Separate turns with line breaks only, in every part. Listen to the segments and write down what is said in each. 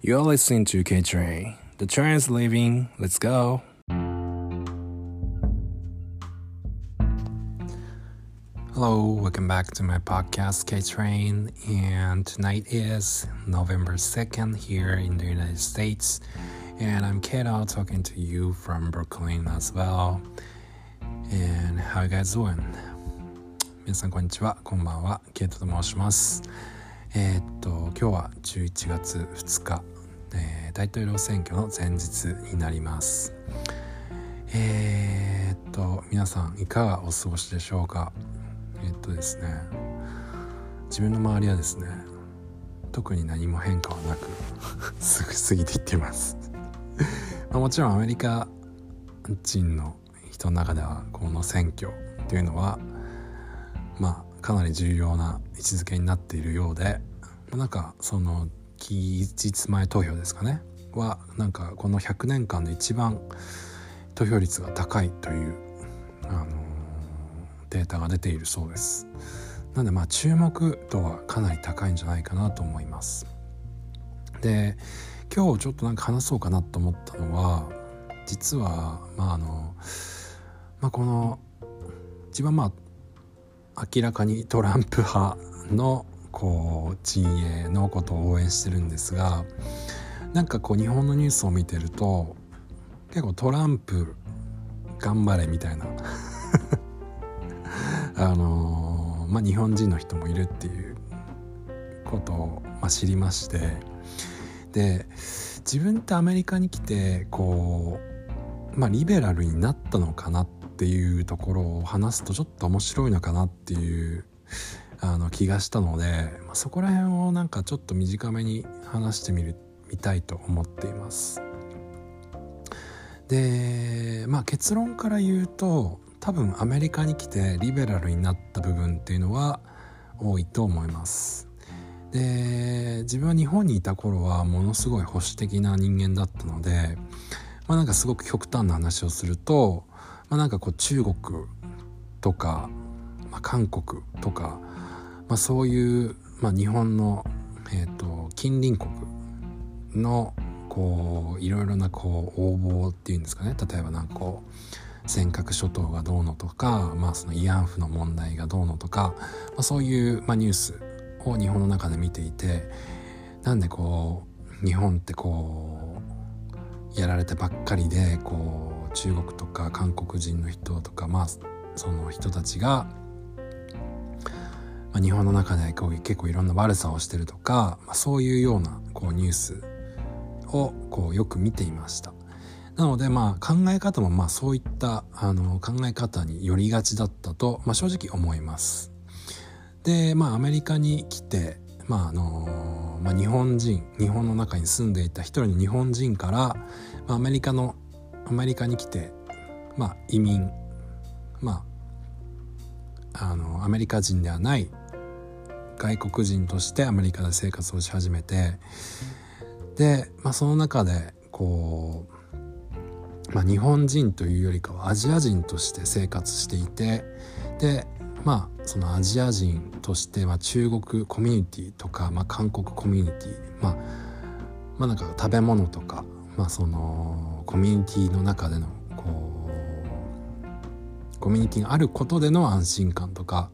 You're listening to K Train. The train is leaving. Let's go. Hello, welcome back to my podcast K Train. And tonight is November 2nd here in the United States. And I'm Kato talking to you from Brooklyn as well. And how you guys doing? 皆さんこんにちは。こんばんは。ケイトと申します。 えー、っと今日は11月2日、えー、大統領選挙の前日になります。えー、っと皆さんいかがお過ごしでしょうか？えっとですね自分の周りはですね特に何も変化はなく すぐ過ぎていってます。まあ、もちろんアメリカ人の人の中ではこの選挙っていうのはまあかなり重要な位置づけになっているようでなんかその期日前投票ですかね。はなんかこの100年間で一番投票率が高いという、あのー、データが出ているそうです。なんでまあ注目度はかなり高いんじゃないかなと思います。で今日ちょっとなんか話そうかなと思ったのは実はまああのまあこの一番まあ明らかにトランプ派のこう陣営のことを応援してるんですがなんかこう日本のニュースを見てると結構トランプ頑張れみたいな。あのー、まあ日本人の人もいるっていうことを、まあ、知りまして。で自分ってアメリカに来てこうまあリベラルになったのかなってていうところを話すとちょっと面白いのかなっていうあの気がしたので、まあ、そこら辺をなんかちょっと短めに話してみるみたいと思っています。でまあ結論から言うと多分アメリカに来てリベラルになった部分っていうのは多いと思います。で自分は日本にいた頃はものすごい保守的な人間だったのでまあなんかすごく極端な話をすると、まあ、なんかこう中国とか、まあ、韓国とかまあ、そういう、まあ、日本の、えーと、近隣国のこういろいろなこう応募っていうんですかね。例えばなんかこう尖閣諸島がどうのとか、まあ、その慰安婦の問題がどうのとか、まあ、そういう、まあ、ニュースを日本の中で見ていてなんでこう日本ってこうやられてばっかりでこう中国とか韓国人の人とかまあその人たちがまあ、日本の中でこう結構いろんな悪さをしてるとか、まあ、そういうようなこうニュースをこうよく見ていました。なのでまあ考え方もまあそういったあの考え方によりがちだったと、まあ、正直思います。でまあアメリカに来て、まああのまあ、日本人日本の中に住んでいた一人の日本人から、まあ、アメリカのアメリカに来て、まあ、移民まああのアメリカ人ではない外国人としてアメリカで生活をし始めてで、まあ、その中でこう、まあ、日本人というよりかはアジア人として生活していてでまあそのアジア人として、まあ、中国コミュニティとか、まあ、韓国コミュニティ、まあ、まあなんか食べ物とか、まあ、そのコミュニティの中でのこうコミュニティがあることでの安心感とか、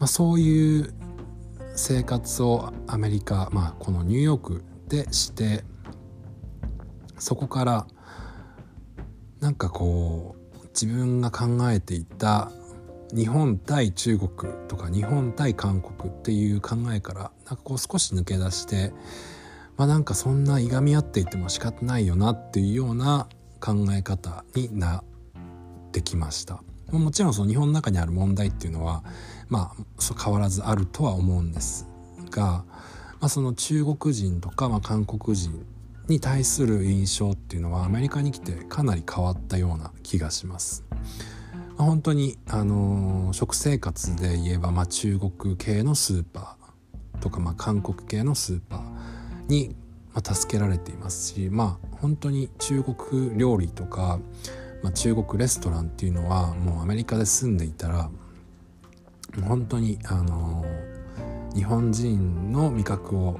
まあ、そういう生活をアメリカ、まあ、このニューヨークでしてそこからなんかこう自分が考えていた日本対中国とか日本対韓国っていう考えからなんかこう少し抜け出してまあなんかそんないがみ合っていても仕方ないよなっていうような考え方になってきました。もちろんその日本の中にある問題っていうのはまあ変わらずあるとは思うんですが、まあ、その中国人とか、まあ、韓国人に対する印象っていうのはアメリカに来てかなり変わったような気がします。まあ、本当に、あのー、食生活で言えば、まあ、中国系のスーパーとか、まあ、韓国系のスーパーに、ま、助けられていますしまあ本当に中国料理とか、まあ、中国レストランっていうのはもうアメリカで住んでいたら本当にあの日本人の味覚を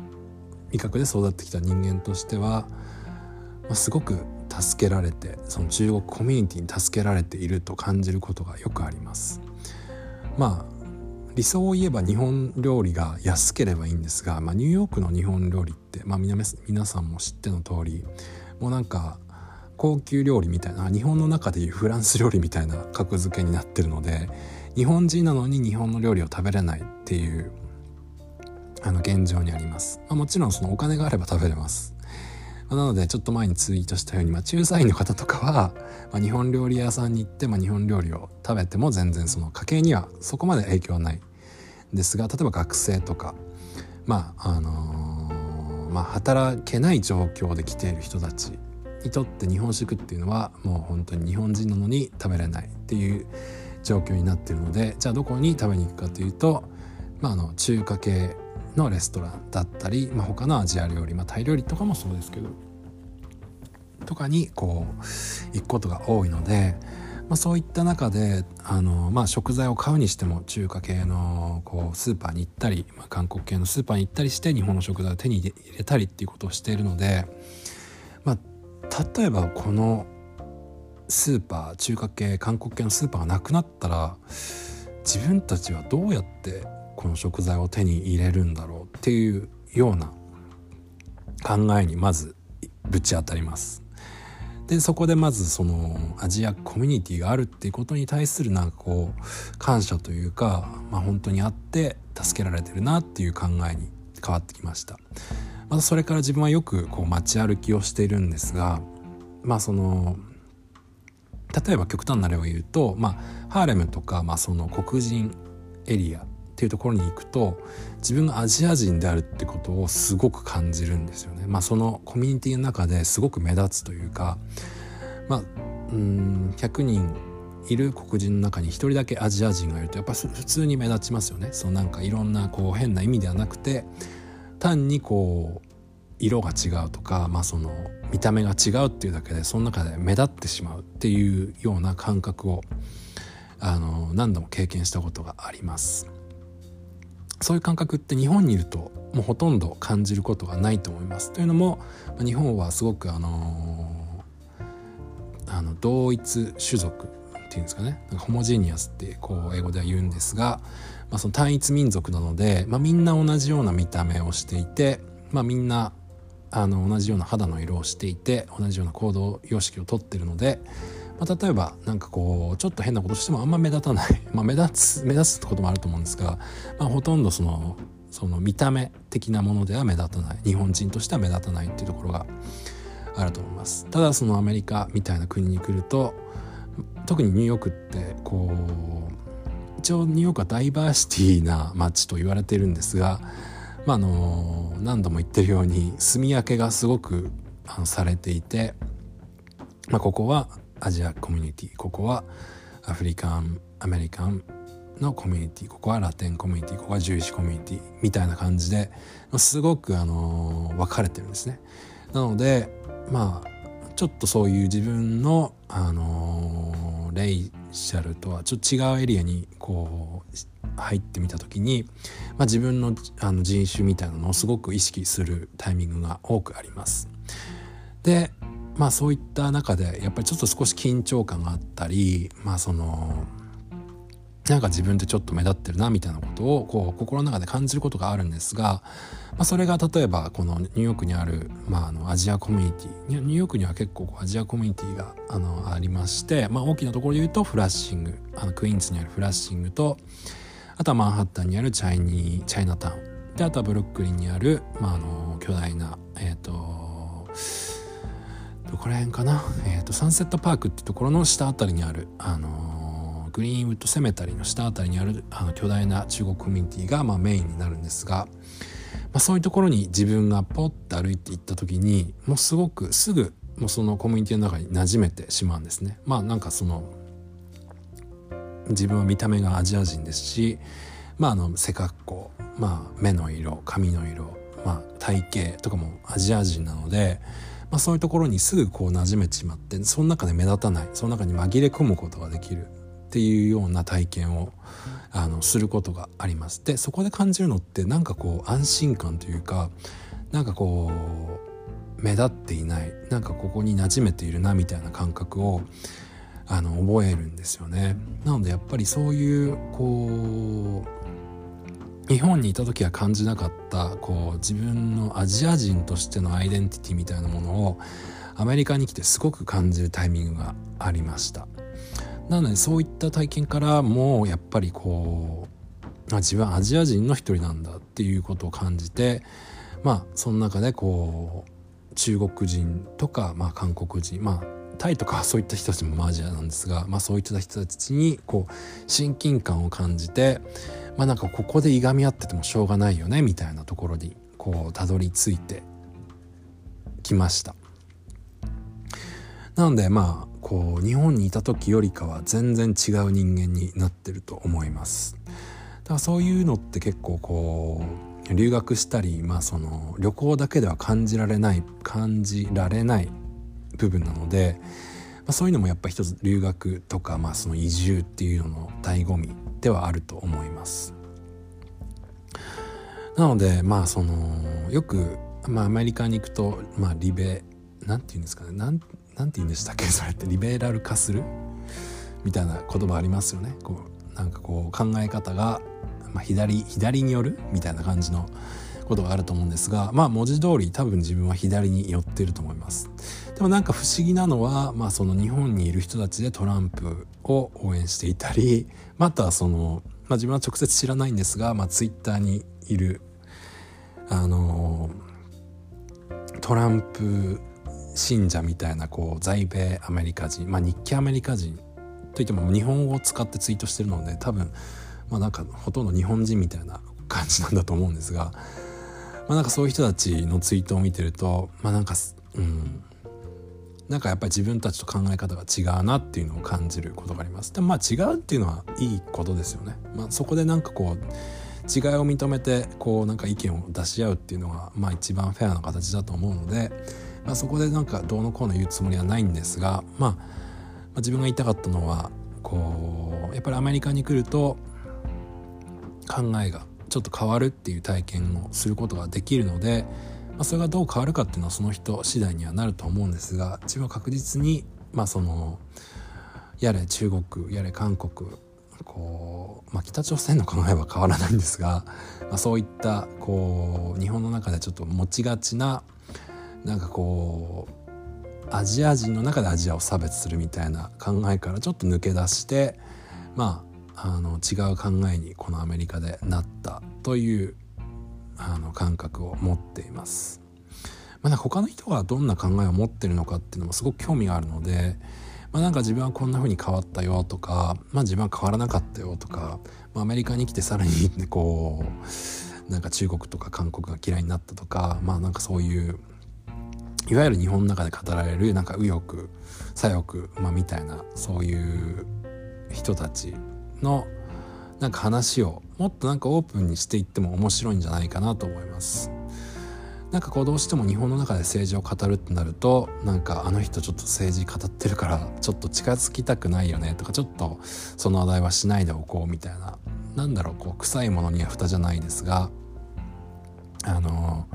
味覚で育ってきた人間としては、まあ、すごく助けられてその中国コミュニティに助けられていると感じることがよくあります。まあ理想を言えば日本料理が安ければいいんですが、まあ、ニューヨークの日本料理って、まあ、皆さんも知っての通りもうなんか高級料理みたいな日本の中でいうフランス料理みたいな格付けになってるので日本人なのに日本の料理を食べれないっていうあの現状にあります、まあ、もちろんそのお金があれば食べれます。なのでちょっと前にツイートしたように、まあ、駐在員の方とかは、まあ、日本料理屋さんに行って、まあ、日本料理を食べても全然その家計にはそこまで影響はない。ですが例えば学生とかまああのー、まあ、働けない状況で来ている人たちにとって日本食っていうのはもう本当に日本人なのに食べれないっていう状況になっているのでじゃあどこに食べに行くかというと、まあ、あの中華系のレストランだったり、まあ、他のアジア料理、まあ、タイ料理とかもそうですけどとかにこう行くことが多いので、まあ、そういった中であの、まあ、食材を買うにしても中華系のこうスーパーに行ったり、まあ、韓国系のスーパーに行ったりして日本の食材を手に入れたりっていうことをしているので、まあ、例えばこのスーパー中華系韓国系のスーパーがなくなったら自分たちはどうやってこの食材を手に入れるんだろうっていうような考えにまずぶち当たります。でそこでまずそのアジアコミュニティがあるっていうことに対するなんかこう感謝というか、まあ、本当にあって助けられてるなっていう考えに変わってきました。またそれから自分はよくこう街歩きをしているんですがまあその例えば極端な例を言うと、まあ、ハーレムとか、まあ、その黒人エリアっていうところに行くと自分がアジア人であるってことをすごく感じるんですよね。まあ、そのコミュニティの中ですごく目立つというか、まあ、うん100人いる黒人の中に1人だけアジア人がいるとやっぱ普通に目立ちますよね。そのなんかいろんなこう変な意味ではなくて単にこう色が違うとか、まあ、その見た目が違うっていうだけでその中で目立ってしまうっていうような感覚をあの何度も経験したことがあります。そういう感覚って日本にいるともうほとんど感じることがないと思います。というのも日本はすごくあのあの同一種族っていうんですかねなんかホモジーニアスってこう英語では言うんですが、まあ、その単一民族なので、まあ、みんな同じような見た目をしていて、まあ、みんなあの同じような肌の色をしていて同じような行動様式をとってるので、まあ、例えば何かこうちょっと変なことしてもあんま目立たない、まあ、目立つ目立つってこともあると思うんですが、まあ、ほとんどそのその見た目的なものでは目立たない。日本人としては目立たないっていうところがあると思います。ただそのアメリカみたいな国に来ると特にニューヨークってこう一応ニューヨークはダイバーシティな街と言われてるんですがまあ、あの何度も言ってるように住み分けがすごくあのされていて、まあ、ここはアジアコミュニティここはアフリカンアメリカンのコミュニティここはラテンコミュニティここはジューシコミュニティみたいな感じですごく、あの分かれてるんですね。なのでまあちょっとそういう自分の、あのレイシャルとはちょっと違うエリアにこう入ってみた時に、まあ、自分のあの人種みたいなのをすごく意識するタイミングが多くあります。でまあそういった中でやっぱりちょっと少し緊張感があったりまあそのなんか自分ってちょっと目立ってるなみたいなことをこう心の中で感じることがあるんですが、まあ、それが例えばこのニューヨークにある、まあ、あのアジアコミュニティニューヨークには結構アジアコミュニティがあのありまして、まあ、大きなところで言うとフラッシングあのクイーンズにあるフラッシングとあとはマンハッタンにあるチャイニーチャイナタウン。であとはブルックリンにある、まあ、あの巨大なえっ、ー、とどこら辺かな、えーと、サンセットパークってところの下あたりにある、あのグリーンウッドセメタリーの下あたりにあるあの巨大な中国コミュニティが、まあ、メインになるんですが、まあ、そういうところに自分がポッて歩いていった時にもうすごくすぐもうそのコミュニティの中に馴染めてしまうんですね。まあなんかその自分は見た目がアジア人ですし、まあ、あの背格好、まあ、目の色髪の色、まあ、体型とかもアジア人なので、まあ、そういうところにすぐこう馴染めてしまってその中で目立たないその中に紛れ込むことができるっていうような体験をあのすることがあります。でそこで感じるのってなんかこう安心感というかなんかこう目立っていないなんかここに馴染めているなみたいな感覚をあの覚えるんですよね。なのでやっぱりそういうこう日本にいた時は感じなかったこう自分のアジア人としてのアイデンティティみたいなものをアメリカに来てすごく感じるタイミングがありました。なのでそういった体験からもうやっぱりこう自分はアジア人の一人なんだっていうことを感じてまあその中でこう中国人とか、まあ、韓国人まあタイとか そういった人たちもアジアなんですが、まあ、そういった人たちにこう親近感を感じて、まあ、なんかここでいがみ合っててもしょうがないよねみたいなところにこうたどり着いてきました。なのでまあこう日本にいた時よりかは全然違う人間になってると思います。だからそういうのって結構こう留学したり、まあ、その旅行だけでは感じられない感じられない部分なので、あ、そういうのもやっぱ一つ留学とか、まあ、その移住っていうのの醍醐味ではあると思います。なのでまあそのよく、まあ、アメリカに行くと、まあ、リベなんて言うんですかねなんなんて言うんでしたっけ？それってリベラル化する？みたいな言葉ありますよね。こうなんかこう考え方が、まあ、左左による？みたいな感じのことがあると思うんですがまあ文字通り多分自分は左に寄ってると思います。でもなんか不思議なのは、まあ、その日本にいる人たちでトランプを応援していたりまたその、まあ、自分は直接知らないんですが、まあ、ツイッターにいるあのトランプ信者みたいなこう在米アメリカ人、まあ、日系アメリカ人といっても日本語を使ってツイートしてるので多分まあなんかほとんど日本人みたいな感じなんだと思うんですが、まあ、なんかそういう人たちのツイートを見てるとまあなんかうんなんかやっぱり自分たちと考え方が違うなっていうのを感じることがあります。でもまあ違うっていうのはいいことですよね。まあ、そこでなんかこう違いを認めてこうなんか意見を出し合うっていうのがまあ一番フェアな形だと思うので、まあ、そこでなんかどうのこうの言うつもりはないんですが、まあ、まあ自分が言いたかったのはこうやっぱりアメリカに来ると考えがちょっと変わるっていう体験をすることができるのでまあ、それがどう変わるかっていうのはその人次第にはなると思うんですが自分は確実にまあそのやれ中国やれ韓国こう、まあ、北朝鮮の考えは変わらないんですが、まあ、そういったこう日本の中でちょっと持ちがちななんかこうアジア人の中でアジアを差別するみたいな考えからちょっと抜け出してまああの違う考えにこのアメリカでなったというあの感覚を持っています。まあ、他の人がどんな考えを持ってるのかっていうのもすごく興味があるので、まあ、なんか自分はこんな風に変わったよとか、まあ、自分は変わらなかったよとか、まあ、アメリカに来てさらにこうなんか中国とか韓国が嫌いになったとかまあなんかそういういわゆる日本の中で語られるなんか右翼左翼、まあ、みたいなそういう人たちのなんか話をもっとなんかオープンにしていっても面白いんじゃないかなと思います。なんかこうどうしても日本の中で政治を語るってなるとなんかあの人ちょっと政治語ってるからちょっと近づきたくないよねとかちょっとその話題はしないでおこうみたいな。なんだろうこう臭いものには蓋じゃないですがあの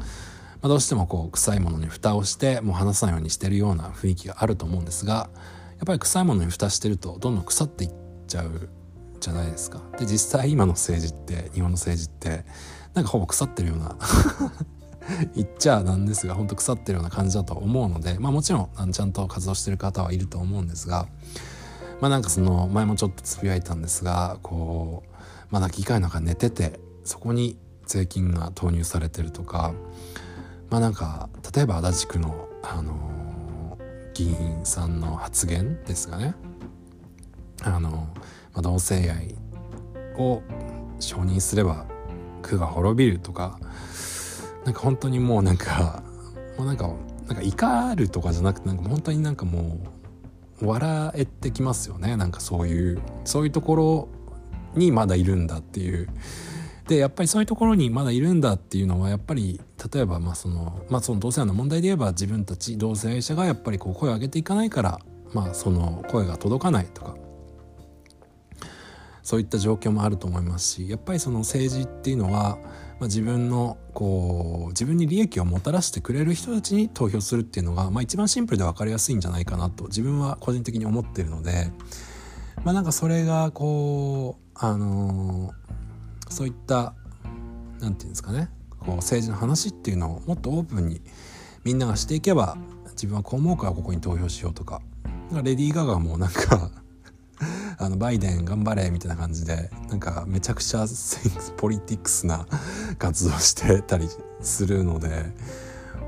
まあ、どうしてもこう臭いものに蓋をしてもう話さないようにしてるような雰囲気があると思うんですがやっぱり臭いものに蓋してるとどんどん腐っていっちゃうじゃないですか。で実際今の政治って日本の政治ってなんかほぼ腐ってるような 言っちゃなんですが本当腐ってるような感じだと思うのでまあもちろんちゃんと活動してる方はいると思うんですがまあなんかその前もちょっとつぶやいたんですがこうまあ議会の中寝ててそこに税金が投入されてるとかまあなんか例えば足立区のあの議員さんの発言ですかね。あのま、同性愛を承認すれば区が滅びるとかなんか本当にもうなんか もうなんかなんか怒るとかじゃなくてなんか本当になんかもう笑えてきますよね。なんかそういうそういうところにまだいるんだっていう。でやっぱりそういうところにまだいるんだっていうのはやっぱり例えばまあその,、まあ、その同性愛の問題で言えば自分たち同性愛者がやっぱりこう声を上げていかないからまあその声が届かないとか。そういった状況もあると思いますしやっぱりその政治っていうのは、まあ、自分のこう自分に利益をもたらしてくれる人たちに投票するっていうのが、まあ、一番シンプルで分かりやすいんじゃないかなと自分は個人的に思ってるのでまあなんかそれがこうあのー、そういった何て言うんですかねこう政治の話っていうのをもっとオープンにみんながしていけば自分はこう思うからここに投票しようとかレディー・ガガもなんかあのバイデン頑張れみたいな感じでなんかめちゃくちゃ ポリティクスな 活動してたりするので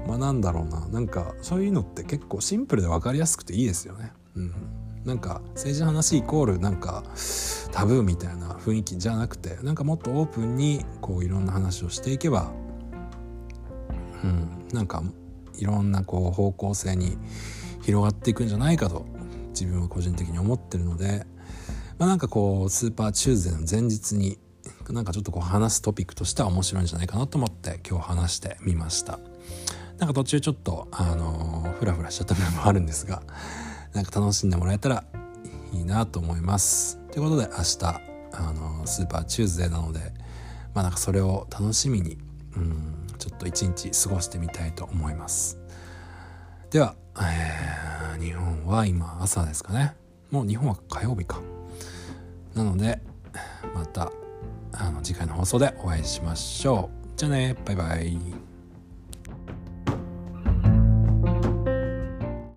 まあなんだろうな。なんかそういうのって結構シンプルで分かりやすくていいですよね。うん、なんか政治の話イコールなんかタブーみたいな雰囲気じゃなくてなんかもっとオープンにこういろんな話をしていけば、うん、なんかいろんなこう方向性に広がっていくんじゃないかと自分は個人的に思ってるので、まあ、なんかこうスーパーチューズデーの前日になんかちょっとこう話すトピックとしては面白いんじゃないかなと思って今日話してみました。なんか途中ちょっとあのー、フラフラしちゃった部分もあるんですがなんか楽しんでもらえたらいいなと思います。ということで明日あのー、スーパーチューズデーなのでまあなんかそれを楽しみにうんちょっと一日過ごしてみたいと思います。では、えー、日本は今朝ですかね。もう日本は火曜日か。なのでまたあの次回の放送でお会いしましょう。じゃあね。バイバイ。